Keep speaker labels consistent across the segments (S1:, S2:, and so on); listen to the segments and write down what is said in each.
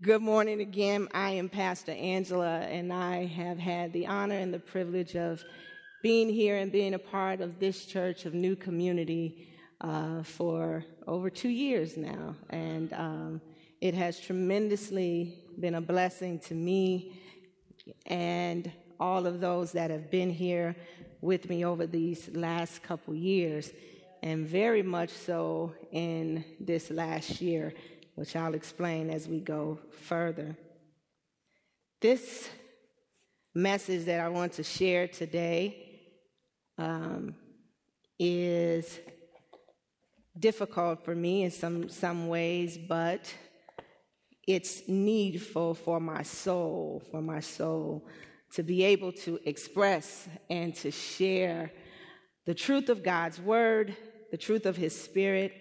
S1: Good morning again. I am Pastor Angela, and I have had the honor and the privilege of being here and being a part of this church of New Community uh, for over two years now. And um, it has tremendously been a blessing to me and all of those that have been here with me over these last couple years, and very much so in this last year which I'll explain as we go further. This message that I want to share today um, is difficult for me in some, some ways, but it's needful for my soul, for my soul to be able to express and to share the truth of God's word, the truth of his spirit,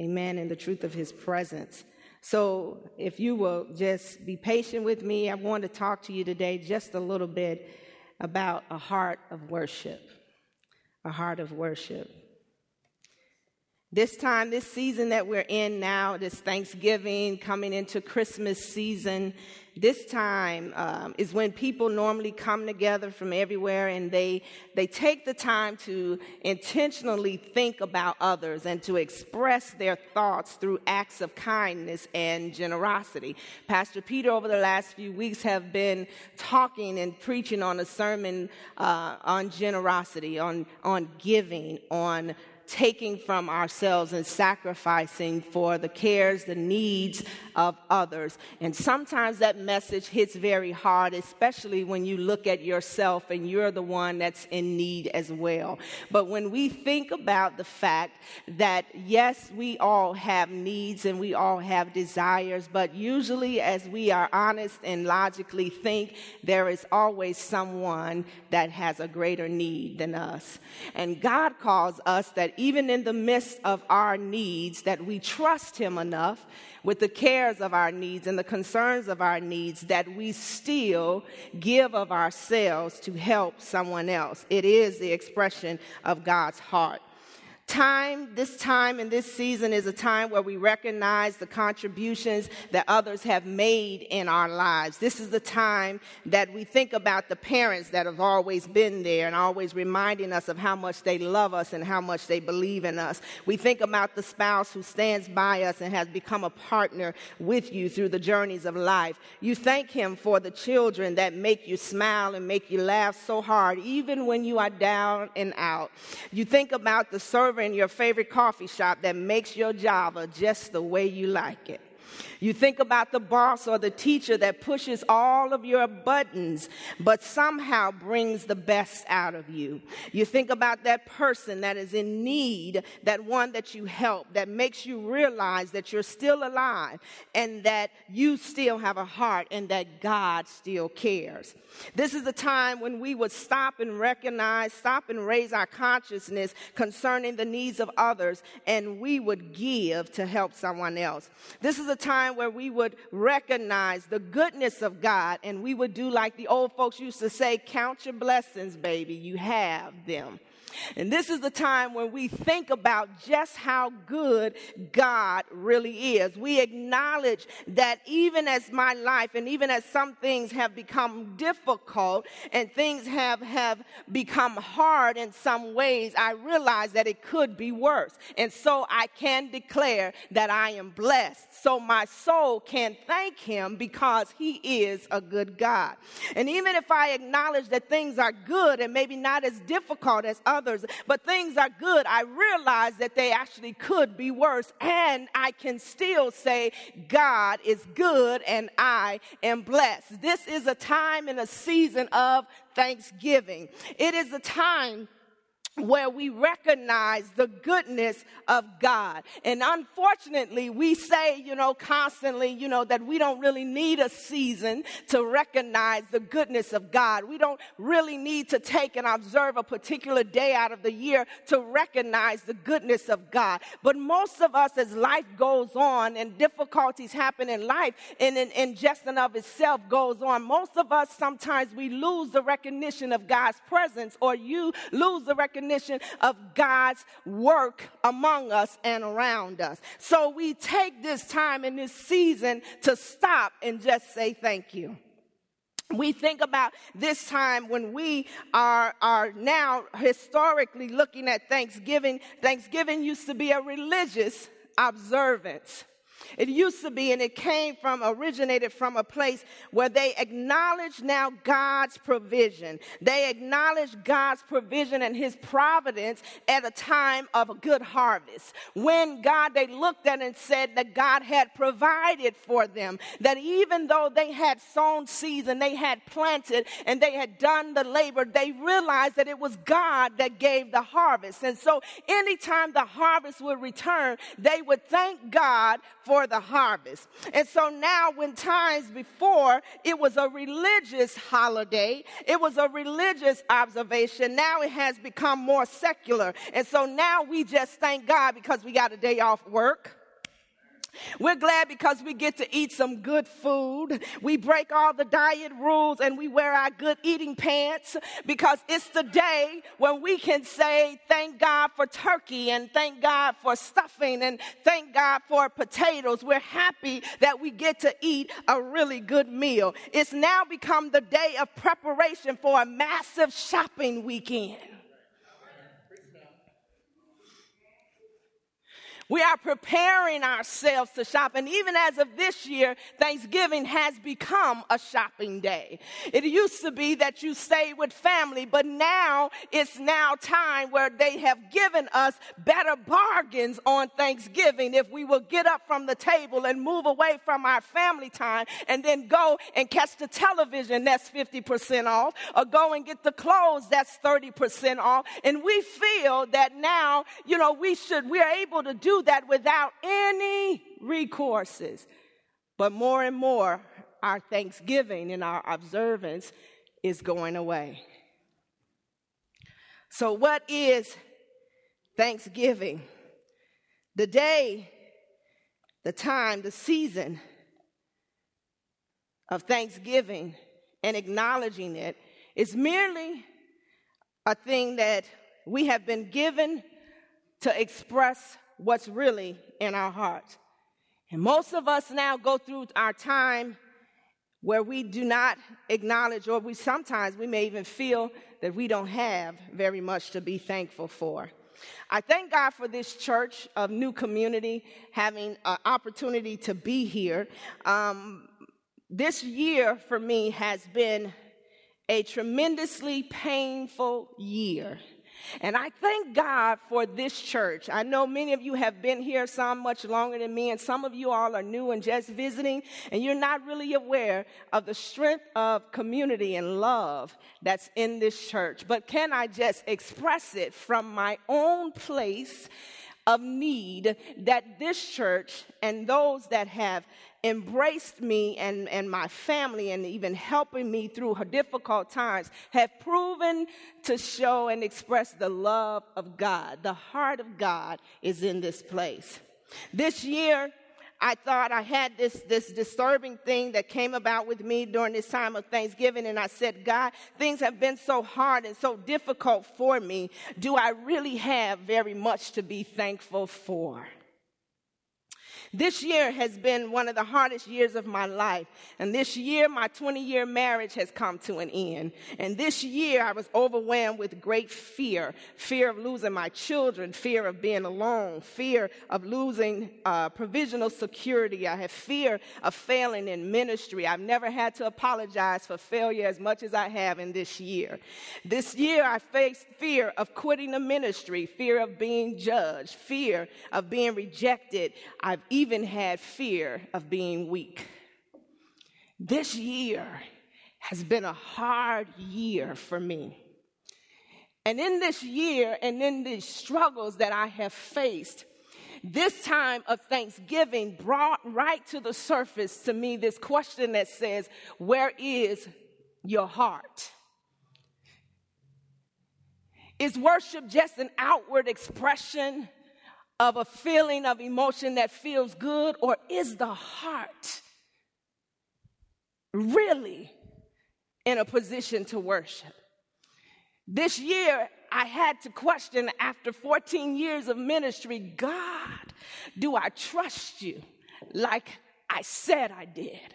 S1: Amen. And the truth of his presence. So, if you will just be patient with me, I want to talk to you today just a little bit about a heart of worship. A heart of worship. This time, this season that we're in now, this Thanksgiving, coming into Christmas season, this time um, is when people normally come together from everywhere and they, they take the time to intentionally think about others and to express their thoughts through acts of kindness and generosity. Pastor Peter, over the last few weeks, have been talking and preaching on a sermon uh, on generosity, on, on giving, on taking from ourselves and sacrificing for the cares, the needs of others. And sometimes that message hits very hard, especially when you look at yourself and you're the one that's in need as well. But when we think about the fact that, yes, we all have needs and we all have desires, but usually as we are honest and logically think, there is always someone that has a greater need than us. And God calls us that even in the midst of our needs, that we trust Him enough with the cares of our needs and the concerns of our needs, that we still give of ourselves to help someone else. It is the expression of God's heart. Time, this time and this season is a time where we recognize the contributions that others have made in our lives. This is the time that we think about the parents that have always been there and always reminding us of how much they love us and how much they believe in us. We think about the spouse who stands by us and has become a partner with you through the journeys of life. You thank him for the children that make you smile and make you laugh so hard, even when you are down and out. You think about the servant in your favorite coffee shop that makes your Java just the way you like it. You think about the boss or the teacher that pushes all of your buttons, but somehow brings the best out of you. You think about that person that is in need, that one that you help, that makes you realize that you're still alive and that you still have a heart and that God still cares. This is the time when we would stop and recognize, stop and raise our consciousness concerning the needs of others, and we would give to help someone else. This is a time where we would recognize the goodness of God and we would do like the old folks used to say, count your blessings, baby. You have them. And this is the time when we think about just how good God really is. We acknowledge that even as my life and even as some things have become difficult and things have, have become hard in some ways, I realize that it could be worse. And so I can declare that I am blessed. So my soul can thank him because he is a good God. And even if I acknowledge that things are good and maybe not as difficult as others, others, but things are good, I realize that they actually could be worse. And I can still say, God is good and I am blessed. This is a time and a season of thanksgiving. It is a time where we recognize the goodness of God. And unfortunately, we say, you know, constantly, you know, that we don't really need a season to recognize the goodness of God. We don't really need to take and observe a particular day out of the year to recognize the goodness of God. But most of us, as life goes on and difficulties happen in life and in, in just and of itself goes on, most of us sometimes we lose the recognition of God's presence or you lose the recognition recognition of God's work among us and around us. So we take this time in this season to stop and just say thank you we think about this time when we are, are now historically looking at Thanksgiving. Thanksgiving used to be a religious observance. It used to be, and it came from, originated from a place where they acknowledged now God's provision. They acknowledged God's provision and His providence at a time of a good harvest. When God, they looked at and said that God had provided for them, that even though they had sown seeds and they had planted and they had done the labor, they realized that it was God that gave the harvest. And so anytime the harvest would return, they would thank God for the harvest. And so now, when times before it was a religious holiday, it was a religious observation, now it has become more secular. And so now we just thank God because we got a day off work. We're glad because we get to eat some good food. We break all the diet rules and we wear our good eating pants because it's the day when we can say, Thank God for turkey and thank God for stuffing and thank God for potatoes. We're happy that we get to eat a really good meal. It's now become the day of preparation for a massive shopping weekend. We are preparing ourselves to shop. And even as of this year, Thanksgiving has become a shopping day. It used to be that you stay with family, but now it's now time where they have given us better bargains on Thanksgiving. If we will get up from the table and move away from our family time and then go and catch the television, that's 50% off, or go and get the clothes, that's 30% off. And we feel that now, you know, we should, we are able to do that without any recourses. But more and more, our thanksgiving and our observance is going away. So, what is Thanksgiving? The day, the time, the season of Thanksgiving and acknowledging it is merely a thing that we have been given to express what's really in our heart. And most of us now go through our time where we do not acknowledge, or we sometimes we may even feel that we don't have very much to be thankful for. I thank God for this church of new community having an opportunity to be here. Um, this year for me has been a tremendously painful year. And I thank God for this church. I know many of you have been here some much longer than me, and some of you all are new and just visiting, and you're not really aware of the strength of community and love that's in this church. But can I just express it from my own place of need that this church and those that have embraced me and, and my family and even helping me through her difficult times have proven to show and express the love of God. The heart of God is in this place. This year, I thought I had this, this disturbing thing that came about with me during this time of Thanksgiving, and I said, God, things have been so hard and so difficult for me. Do I really have very much to be thankful for? This year has been one of the hardest years of my life. And this year, my 20 year marriage has come to an end. And this year, I was overwhelmed with great fear fear of losing my children, fear of being alone, fear of losing uh, provisional security. I have fear of failing in ministry. I've never had to apologize for failure as much as I have in this year. This year, I faced fear of quitting the ministry, fear of being judged, fear of being rejected. I've even had fear of being weak. This year has been a hard year for me. And in this year and in these struggles that I have faced, this time of Thanksgiving brought right to the surface to me this question that says, Where is your heart? Is worship just an outward expression of a feeling of emotion that feels good, or is the heart really in a position to worship? This year, I had to question after 14 years of ministry God, do I trust you like I said I did?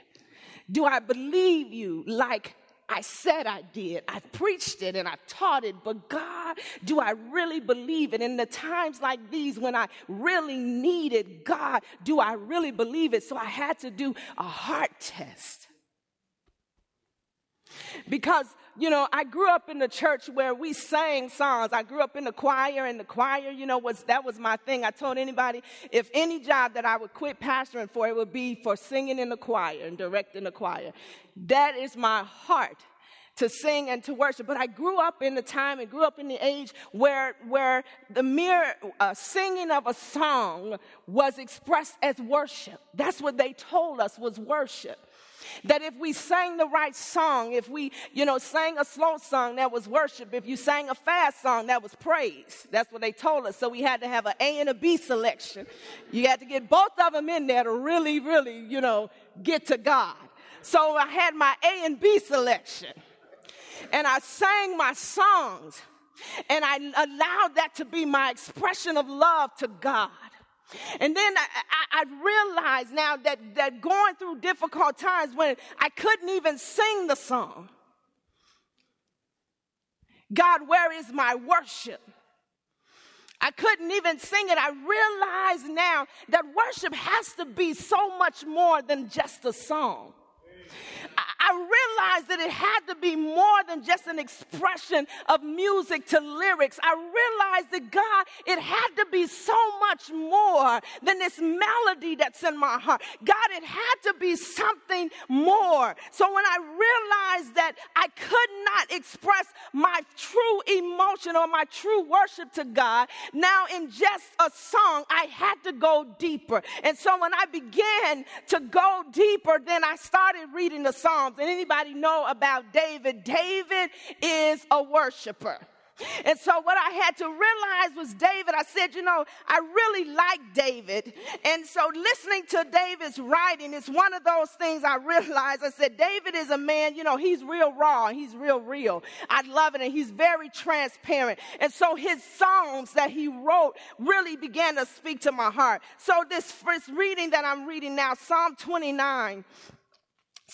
S1: Do I believe you like I said I did. I've preached it and I've taught it, but God, do I really believe it? In the times like these when I really needed God, do I really believe it? So I had to do a heart test. Because, you know, I grew up in the church where we sang songs. I grew up in the choir, and the choir, you know, was that was my thing. I told anybody if any job that I would quit pastoring for, it would be for singing in the choir and directing the choir. That is my heart to sing and to worship. But I grew up in the time and grew up in the age where, where the mere uh, singing of a song was expressed as worship. That's what they told us was worship. That if we sang the right song, if we, you know, sang a slow song, that was worship. If you sang a fast song, that was praise. That's what they told us. So we had to have an A and a B selection. You had to get both of them in there to really, really, you know, get to God. So I had my A and B selection. And I sang my songs. And I allowed that to be my expression of love to God. And then I, I, I, realized now that, that going through difficult times when I couldn't even sing the song, God, where is my worship? I couldn't even sing it. I realize now that worship has to be so much more than just a song. I realized that it had to be more than just an expression of music to lyrics. I realized that God, it had to be so much more than this melody that's in my heart. God, it had to be something more. So when I realized that I could not express my true emotion or my true worship to God, now in just a song, I had to go deeper. And so when I began to go deeper, then I started reading the Psalms. Psalms. And anybody know about David? David is a worshiper. And so, what I had to realize was David. I said, you know, I really like David. And so, listening to David's writing is one of those things I realized. I said, David is a man, you know, he's real raw, he's real, real. I love it, and he's very transparent. And so, his songs that he wrote really began to speak to my heart. So, this first reading that I'm reading now, Psalm 29,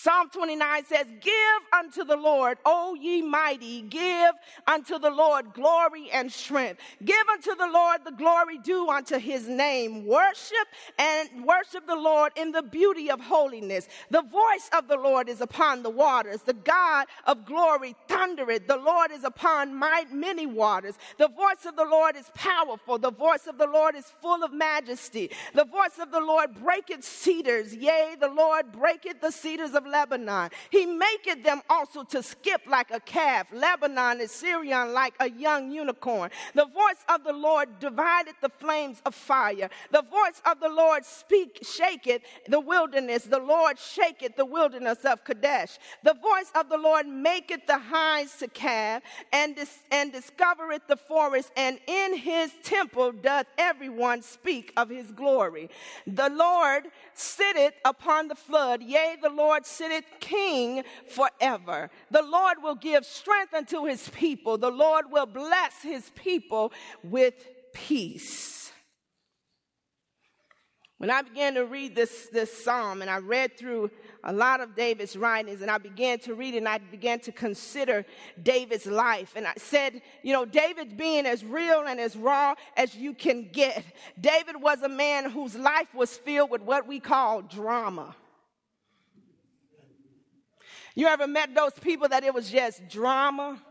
S1: Psalm 29 says, Give unto the Lord, O ye mighty, give unto the Lord glory and strength. Give unto the Lord the glory due unto his name. Worship and worship the Lord in the beauty of holiness. The voice of the Lord is upon the waters. The God of glory thundereth. The Lord is upon many waters. The voice of the Lord is powerful. The voice of the Lord is full of majesty. The voice of the Lord breaketh cedars. Yea, the Lord breaketh the cedars of Lebanon. He maketh them also to skip like a calf. Lebanon is Sirion like a young unicorn. The voice of the Lord divided the flames of fire. The voice of the Lord speak, shaketh the wilderness. The Lord shaketh the wilderness of Kadesh. The voice of the Lord maketh the hinds to calve and, dis- and discovereth the forest. And in his temple doth everyone speak of his glory. The Lord sitteth upon the flood. Yea, the Lord sitteth king forever. The Lord will give strength unto his people. The Lord will bless his people with peace. When I began to read this, this psalm, and I read through a lot of David's writings, and I began to read and I began to consider David's life. And I said, you know, David being as real and as raw as you can get. David was a man whose life was filled with what we call drama. You ever met those people that it was just drama?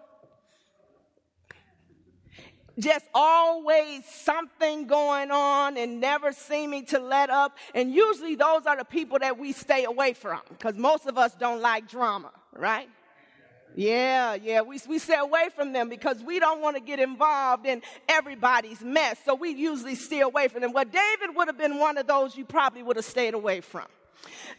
S1: Just always something going on and never seeming to let up. And usually those are the people that we stay away from because most of us don't like drama, right? Yeah, yeah, we, we stay away from them because we don't want to get involved in everybody's mess. So we usually stay away from them. Well, David would have been one of those you probably would have stayed away from.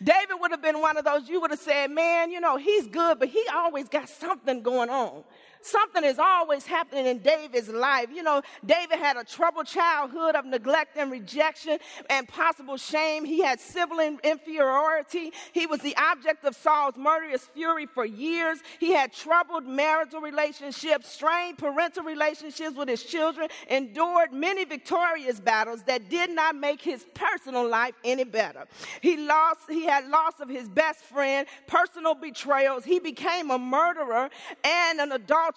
S1: David would have been one of those you would have said, man, you know, he's good, but he always got something going on. Something is always happening in David's life. You know, David had a troubled childhood of neglect and rejection and possible shame. He had sibling inferiority. He was the object of Saul's murderous fury for years. He had troubled marital relationships, strained parental relationships with his children, endured many victorious battles that did not make his personal life any better. He lost, he had loss of his best friend, personal betrayals. He became a murderer and an adulterer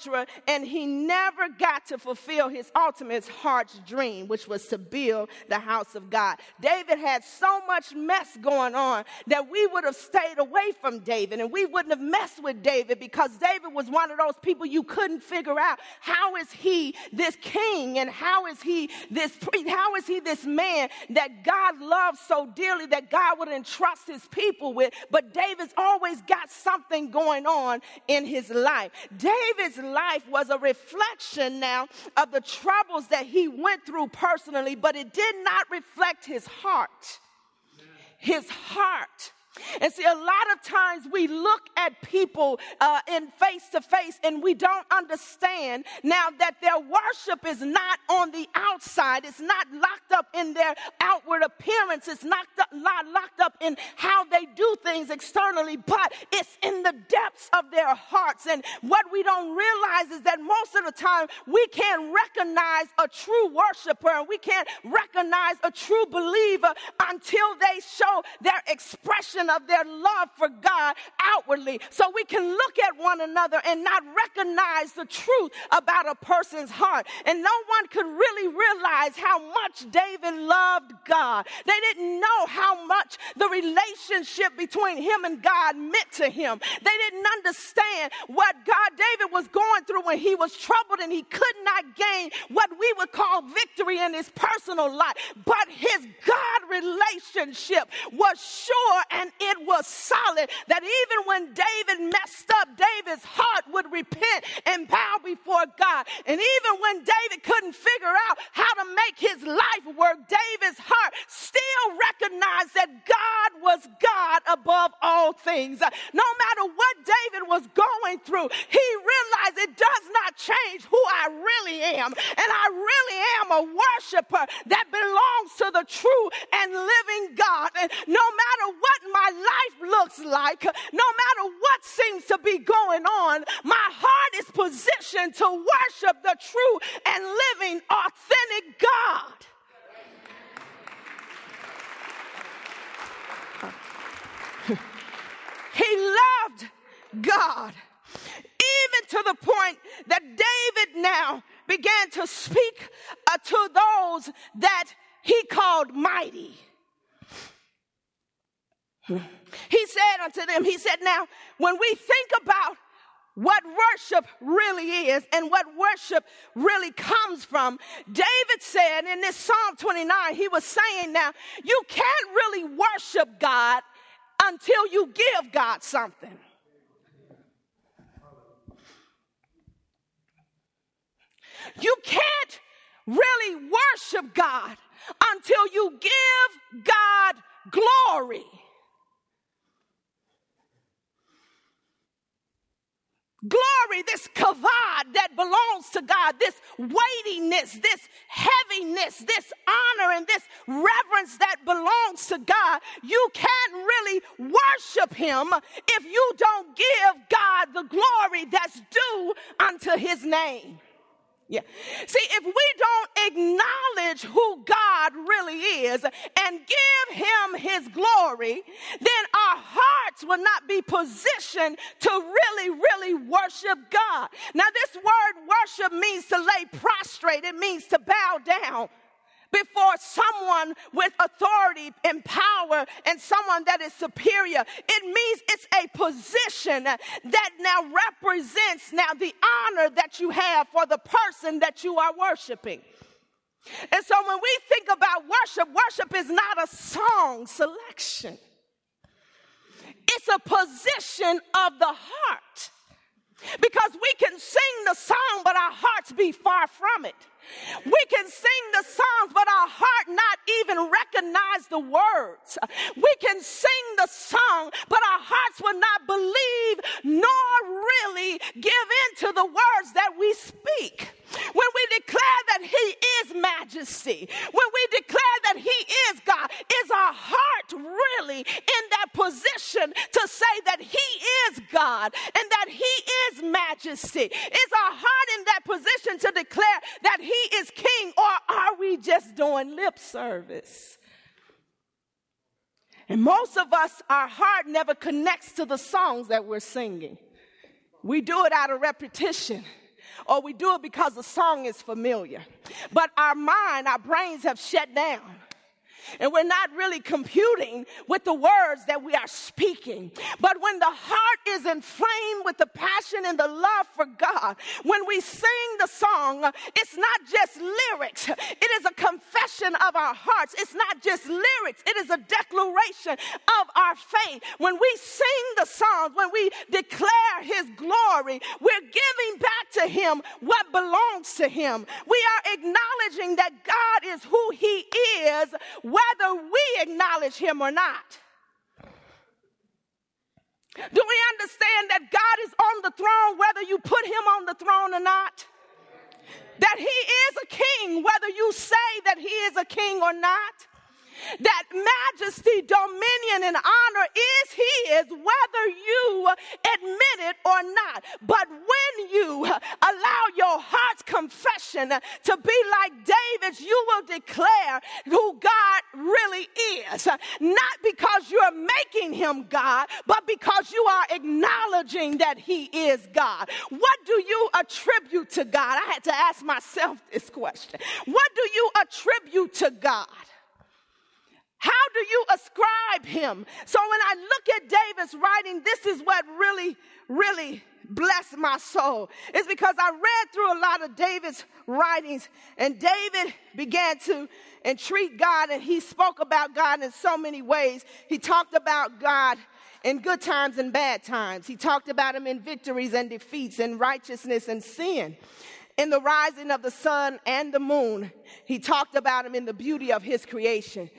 S1: and he never got to fulfill his ultimate heart's dream, which was to build the house of God. David had so much mess going on that we would have stayed away from David and we wouldn't have messed with David because David was one of those people you couldn't figure out how is he this king and how is he this priest, how is he this man that God loves so dearly that God would entrust his people with. But David's always got something going on in his life. David's life was a reflection now of the troubles that he went through personally, but it did not reflect his heart. His heart and see, a lot of times we look at people uh, in face to face and we don't understand now that their worship is not on the outside. It's not locked up in their outward appearance. It's not locked up in how they do things externally, but it's in the depths of their hearts. And what we don't realize is that most of the time we can't recognize a true worshiper and we can't recognize a true believer until they show their expression of their love for God outwardly. So we can look at one another and not recognize the truth about a person's heart. And no one could really realize how much David loved God. They didn't know how much the relationship between him and God meant to him. They didn't understand what God, David was going through when he was troubled and he could not gain what we would call victory in his personal life. But his God relationship was sure and it was solid that even when David messed up, David's heart would repent and bow before God. And even when David couldn't figure out how to make his life work, David's heart still recognized that God was God above all things. No matter what David was going through, he realized it does not change who I really am. And I really am a worshiper that belongs to the true and living God. And no matter what my life looks like, no matter what seems to be going on, my heart is positioned to worship the true and living, authentic God. he loved God, even to the point that David now began to speak uh, to those that he called mighty. He said unto them, He said, Now, when we think about what worship really is and what worship really comes from, David said in this Psalm 29, he was saying, Now, you can't really worship God until you give God something. You can't really worship God until you give God glory. Glory, this kavod that belongs to God, this weightiness, this heaviness, this honor, and this reverence that belongs to God, you can't really worship Him if you don't give God the glory that's due unto His name. Yeah. See, if we don't acknowledge who God really is and give him his glory, then our hearts will not be positioned to really, really worship God. Now, this word worship means to lay prostrate, it means to bow down before someone with authority and power and someone that is superior. It means it's a position that now represents now the honor that you have for the person that you are worshiping. And so when we think about worship, worship is not a song selection. It's a position of the heart. Because we can sing the song, but our hearts be far from it. We can sing the songs, but our heart not even recognize the words. We can sing the song, but our hearts will not believe nor really give into the words that we speak. When we declare that He is majesty, when we declare that He is God, is our heart really in that position to say that He is God and that He is majesty? Is our heart in that position to declare that He is King, or are we just doing lip service? And most of us, our heart never connects to the songs that we're singing. We do it out of repetition or we do it because the song is familiar. But our mind, our brains have shut down. And we're not really computing with the words that we are speaking. But when the heart is inflamed with the passion and the love for God, when we sing the song, it's not just lyrics, it is a confession of our hearts. It's not just lyrics, it is a declaration of our faith. When we sing the songs, when we declare His glory, we're giving back to Him what belongs to Him. We are acknowledging that God is who He is whether we acknowledge him or not. Do we understand that God is on the throne whether you put him on the throne or not? That he is a king whether you say that he is a king or not? That majesty, dominion, and honor is his, whether you admit it or not. But when you allow your heart's confession to be like David's, you will declare who God really is. Not because you're making him God, but because you are acknowledging that he is God. What do you attribute to God? I had to ask myself this question. What do you attribute to God? How do you ascribe him? So when I look at David's writing, this is what really, really blessed my soul. It's because I read through a lot of David's writings, and David began to entreat God, and he spoke about God in so many ways. He talked about God in good times and bad times. He talked about him in victories and defeats, in righteousness and sin. In the rising of the sun and the moon, he talked about him in the beauty of his creation.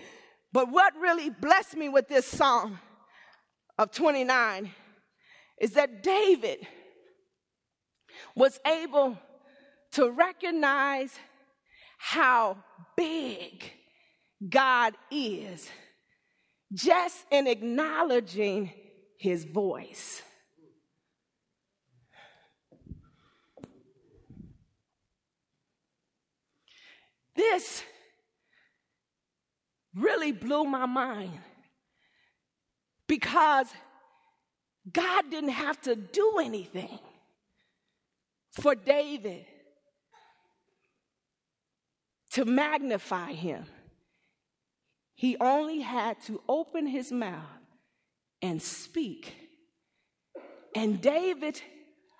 S1: But what really blessed me with this song of 29 is that David was able to recognize how big God is just in acknowledging his voice. This really blew my mind because God didn't have to do anything for David to magnify him. He only had to open his mouth and speak. And David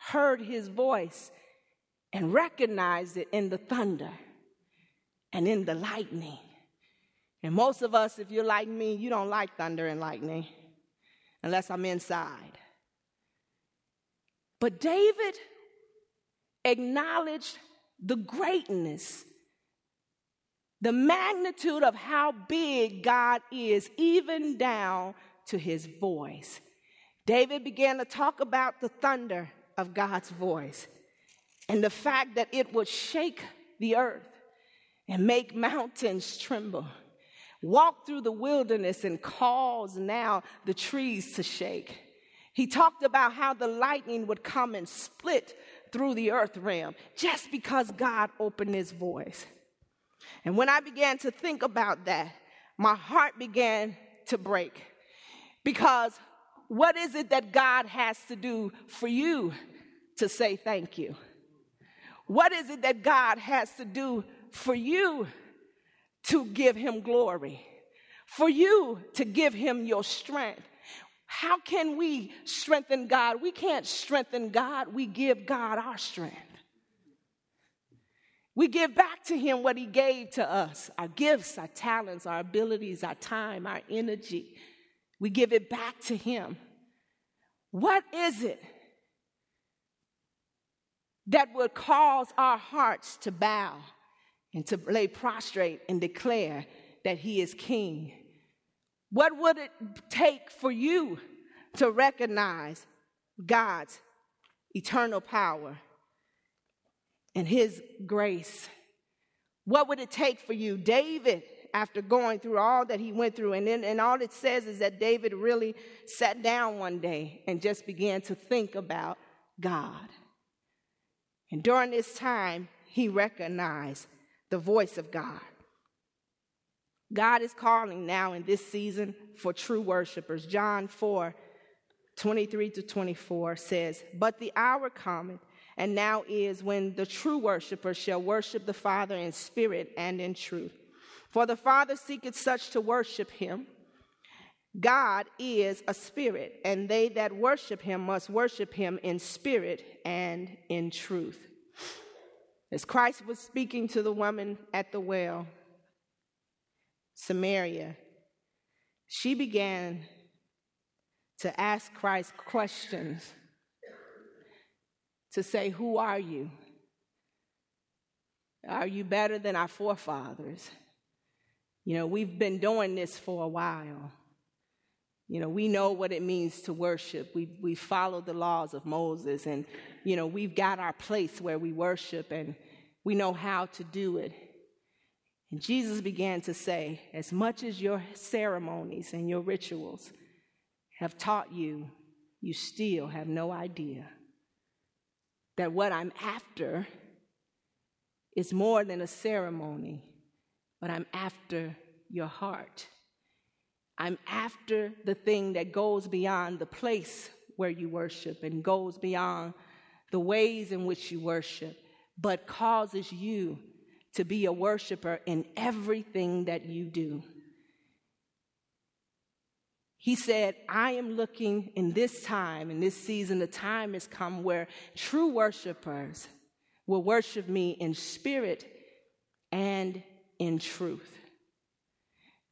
S1: heard his voice and recognized it in the thunder and in the lightning. And most of us, if you're like me, you don't like thunder and lightning unless I'm inside. But David acknowledged the greatness, the magnitude of how big God is, even down to his voice. David began to talk about the thunder of God's voice and the fact that it would shake the earth and make mountains tremble walked through the wilderness and caused now the trees to shake. He talked about how the lightning would come and split through the earth realm just because God opened his voice. And when I began to think about that, my heart began to break because what is it that God has to do for you to say thank you? What is it that God has to do for you to give him glory, for you to give him your strength. How can we strengthen God? We can't strengthen God, we give God our strength. We give back to him what he gave to us our gifts, our talents, our abilities, our time, our energy. We give it back to him. What is it that would cause our hearts to bow? And to lay prostrate and declare that he is king. What would it take for you to recognize God's eternal power and his grace? What would it take for you? David, after going through all that he went through, and then and all it says is that David really sat down one day and just began to think about God. And during this time, he recognized the voice of God. God is calling now in this season for true worshipers. John 4 23 to 24 says, But the hour cometh, and now is when the true worshipers shall worship the Father in spirit and in truth. For the Father seeketh such to worship him. God is a spirit, and they that worship him must worship him in spirit and in truth. As Christ was speaking to the woman at the well, Samaria, she began to ask Christ questions, to say, Who are you? Are you better than our forefathers? You know, we've been doing this for a while. You know, we know what it means to worship. We we followed the laws of Moses, and you know, we've got our place where we worship, and we know how to do it. And Jesus began to say, as much as your ceremonies and your rituals have taught you, you still have no idea that what I'm after is more than a ceremony, but I'm after your heart. I'm after the thing that goes beyond the place where you worship and goes beyond the ways in which you worship, but causes you to be a worshiper in everything that you do. He said, I am looking in this time, in this season, the time has come where true worshipers will worship me in spirit and in truth.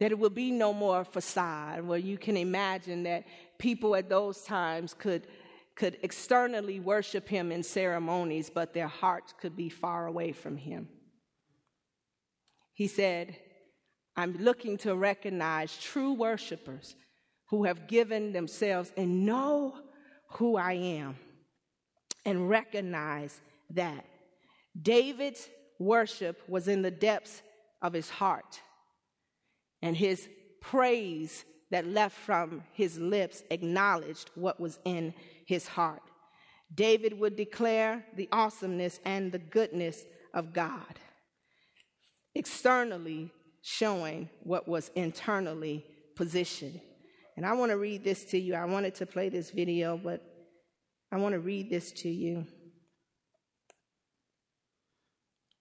S1: That it will be no more facade, where you can imagine that people at those times could, could externally worship him in ceremonies, but their hearts could be far away from him. He said, I'm looking to recognize true worshipers who have given themselves and know who I am and recognize that. David's worship was in the depths of his heart, and his praise that left from his lips acknowledged what was in his heart. David would declare the awesomeness and the goodness of God, externally showing what was internally positioned. And I want to read this to you. I wanted to play this video, but I want to read this to you.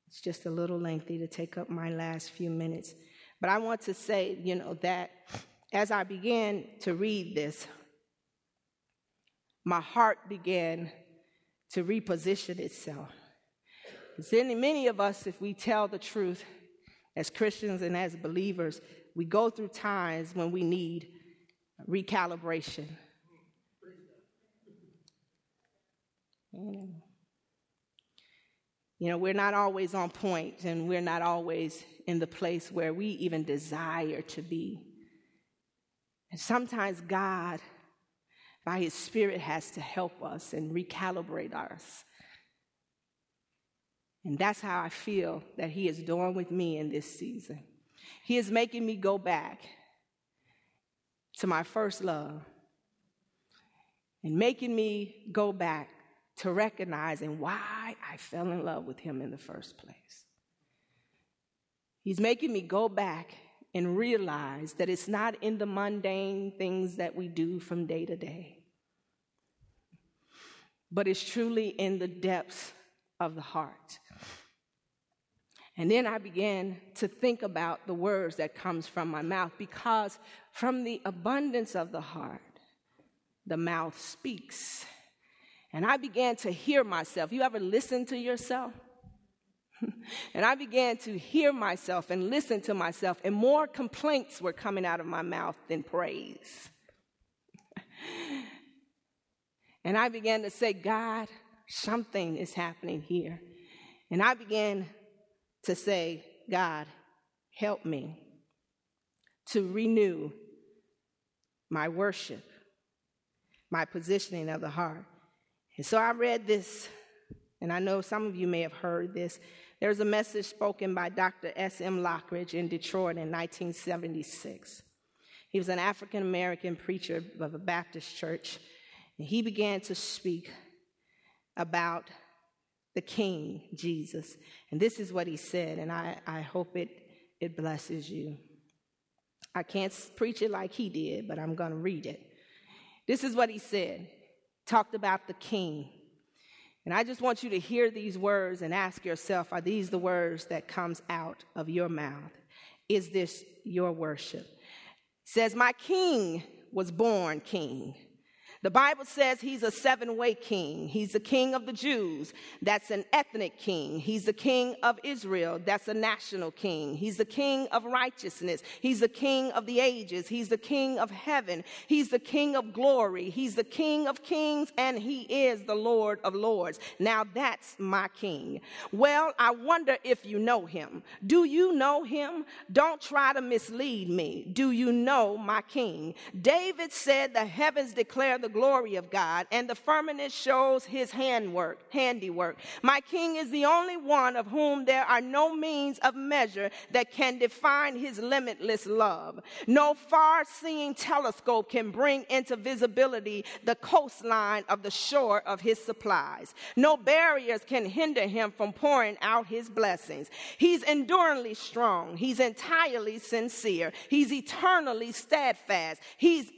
S1: It's just a little lengthy to take up my last few minutes. But I want to say, you know, that as I began to read this, my heart began to reposition itself. Because many of us, if we tell the truth as Christians and as believers, we go through times when we need recalibration. You know, we're not always on point and we're not always in the place where we even desire to be. And sometimes God, by His Spirit, has to help us and recalibrate us. And that's how I feel that He is doing with me in this season. He is making me go back to my first love and making me go back to recognizing why I fell in love with him in the first place. He's making me go back and realize that it's not in the mundane things that we do from day to day, but it's truly in the depths of the heart. And then I began to think about the words that comes from my mouth because from the abundance of the heart, the mouth speaks. And I began to hear myself. You ever listen to yourself? and I began to hear myself and listen to myself, and more complaints were coming out of my mouth than praise. and I began to say, God, something is happening here. And I began to say, God, help me to renew my worship, my positioning of the heart. And so I read this, and I know some of you may have heard this, There's a message spoken by Dr. S.M. Lockridge in Detroit in 1976. He was an African American preacher of a Baptist church, and he began to speak about the King, Jesus. And this is what he said, and I, I hope it, it blesses you. I can't preach it like he did, but I'm going to read it. This is what he said. Talked about the king. And I just want you to hear these words and ask yourself, are these the words that comes out of your mouth? Is this your worship? says, My king was born king. The Bible says he's a seven way king. He's the king of the Jews. That's an ethnic king. He's the king of Israel. That's a national king. He's the king of righteousness. He's the king of the ages. He's the king of heaven. He's the king of glory. He's the king of kings and he is the Lord of lords. Now that's my king. Well, I wonder if you know him. Do you know him? Don't try to mislead me. Do you know my king? David said the heavens declare the the glory of God, and the firmament shows his handwork, handiwork. My king is the only one of whom there are no means of measure that can define his limitless love. No far seeing telescope can bring into visibility the coastline of the shore of his supplies. No barriers can hinder him from pouring out his blessings. He's enduringly strong. He's entirely sincere. He's eternally steadfast. He's,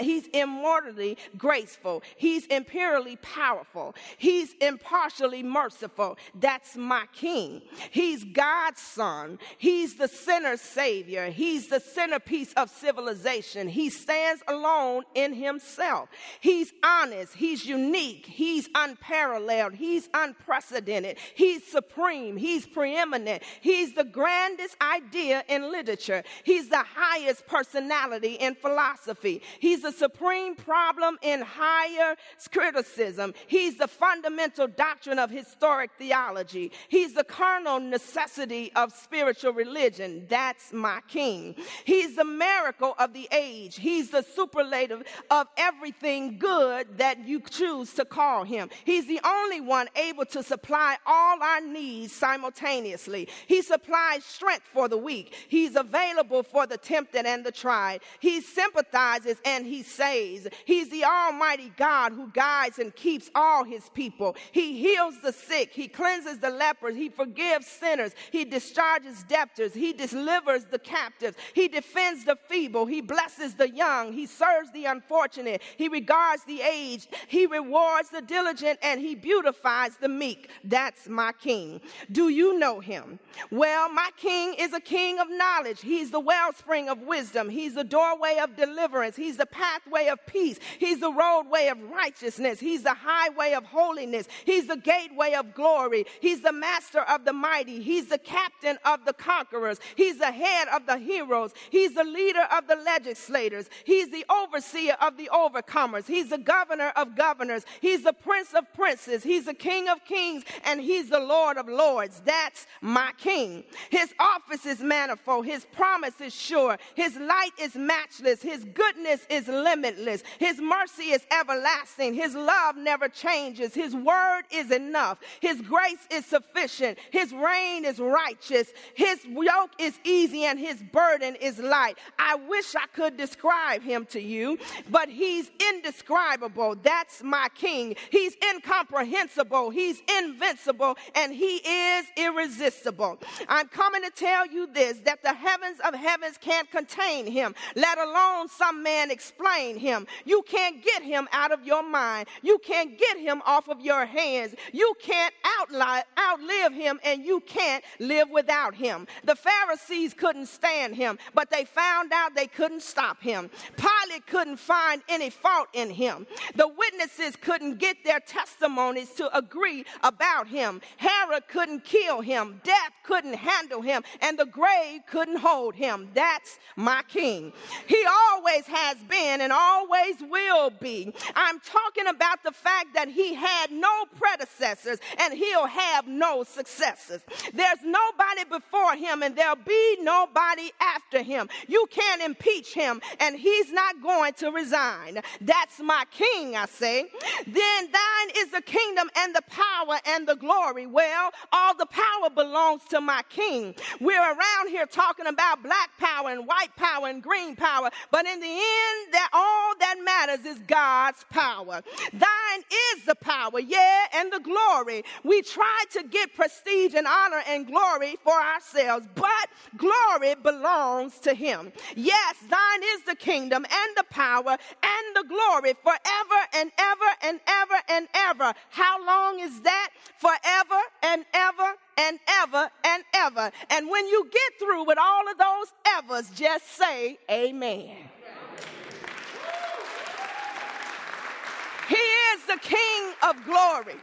S1: he's immortally graceful. He's imperially powerful. He's impartially merciful. That's my king. He's God's son. He's the sinner's savior. He's the centerpiece of civilization. He stands alone in himself. He's honest. He's unique. He's unparalleled. He's unprecedented. He's supreme. He's preeminent. He's the grandest idea in literature. He's the highest personality in philosophy. He's the supreme problem in higher criticism. He's the fundamental doctrine of historic theology. He's the carnal necessity of spiritual religion. That's my king. He's the miracle of the age. He's the superlative of everything good that you choose to call him. He's the only one able to supply all our needs simultaneously. He supplies strength for the weak. He's available for the tempted and the tried. He sympathizes and he saves. He's the the Almighty God who guides and keeps all his people. He heals the sick, he cleanses the lepers, he forgives sinners, he discharges debtors, he delivers the captives, he defends the feeble, he blesses the young, he serves the unfortunate, he regards the aged, he rewards the diligent, and he beautifies the meek. That's my king. Do you know him? Well, my king is a king of knowledge. He's the wellspring of wisdom. He's the doorway of deliverance. He's the pathway of peace. He's the roadway of righteousness. He's the highway of holiness. He's the gateway of glory. He's the master of the mighty. He's the captain of the conquerors. He's the head of the heroes. He's the leader of the legislators. He's the overseer of the overcomers. He's the governor of governors. He's the prince of princes. He's the king of kings and he's the lord of lords. That's my king. His office is manifold. His promise is sure. His light is matchless. His goodness is limitless. His mercy is everlasting. His love never changes. His word is enough. His grace is sufficient. His reign is righteous. His yoke is easy and his burden is light. I wish I could describe him to you, but he's indescribable. That's my king. He's incomprehensible. He's invincible and he is irresistible. I'm coming to tell you this that the heavens of heavens can't contain him, let alone some man explain him. You can't can't get him out of your mind. You can't get him off of your hands. You can't outlive, outlive him, and you can't live without him. The Pharisees couldn't stand him, but they found out they couldn't stop him. Pilate couldn't find any fault in him. The witnesses couldn't get their testimonies to agree about him. Herod couldn't kill him. Death couldn't handle him, and the grave couldn't hold him. That's my king. He always has been and always will be. I'm talking about the fact that he had no predecessors and he'll have no successors. There's nobody before him and there'll be nobody after him. You can't impeach him and he's not going to resign. That's my king, I say. Then thine is the kingdom and the power and the glory. Well, all the power belongs to my king. We're around here talking about black power and white power and green power, but in the end, that all that matters is God's power. Thine is the power, yeah, and the glory. We try to get prestige and honor and glory for ourselves, but glory belongs to him. Yes, thine is the kingdom and the power and the glory forever and ever and ever and ever. How long is that? Forever and ever and ever and ever. And when you get through with all of those evers, just say amen. He is the King of glory.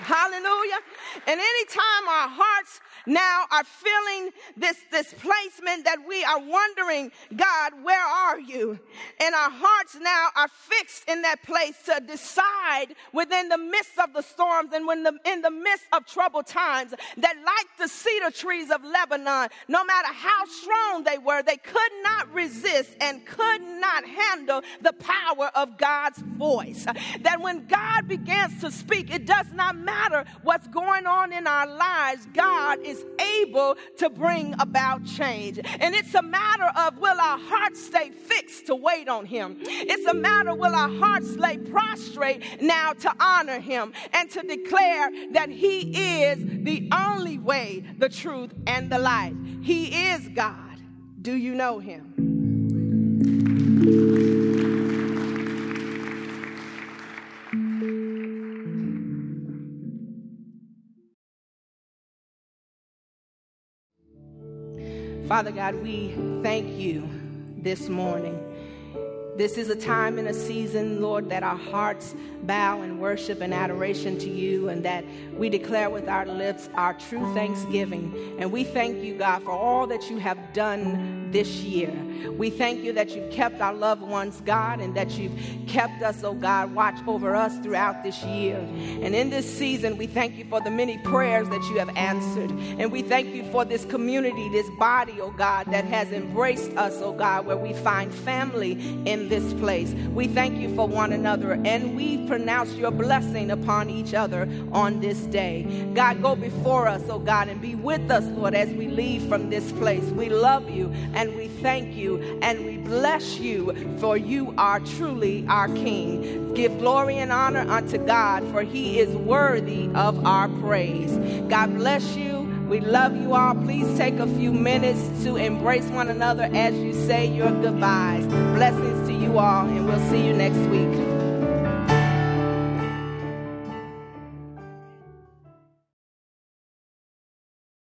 S1: Hallelujah. And anytime our hearts now are feeling this, displacement that we are wondering, God, where are you? And our hearts now are fixed in that place to decide within the midst of the storms and when the, in the midst of troubled times that like the cedar trees of Lebanon, no matter how strong they were, they could not resist and could not handle the power of God's voice. That when God begins to speak, it does not matter what's going on in our lives. God is able to bring about change. And it's a matter of will our hearts stay fixed to wait on Him? It's a matter will our hearts lay prostrate now to honor Him and to declare that He is the only way, the truth, and the life. He is God. Do you know Him? Father God, we thank you this morning. This is a time and a season, Lord, that our hearts bow in worship and adoration to you, and that we declare with our lips our true thanksgiving. And we thank you, God, for all that you have done this year. We thank you that you've kept our loved ones, God, and that you've kept us, oh God, watch over us throughout this year. And in this season, we thank you for the many prayers that you have answered. And we thank you for this community, this body, oh God, that has embraced us, oh God, where we find family in this place. We thank you for one another, and we pronounce your blessing upon each other on this day. God, go before us, oh God, and be with us, Lord, as we leave from this place. We love you and we thank you and we bless you, for you are truly our King. Give glory and honor unto God, for he is worthy of our praise. God bless you. We love you all. Please take a few minutes to embrace one another as you say your goodbyes. Blessings you all, and we'll see you next week.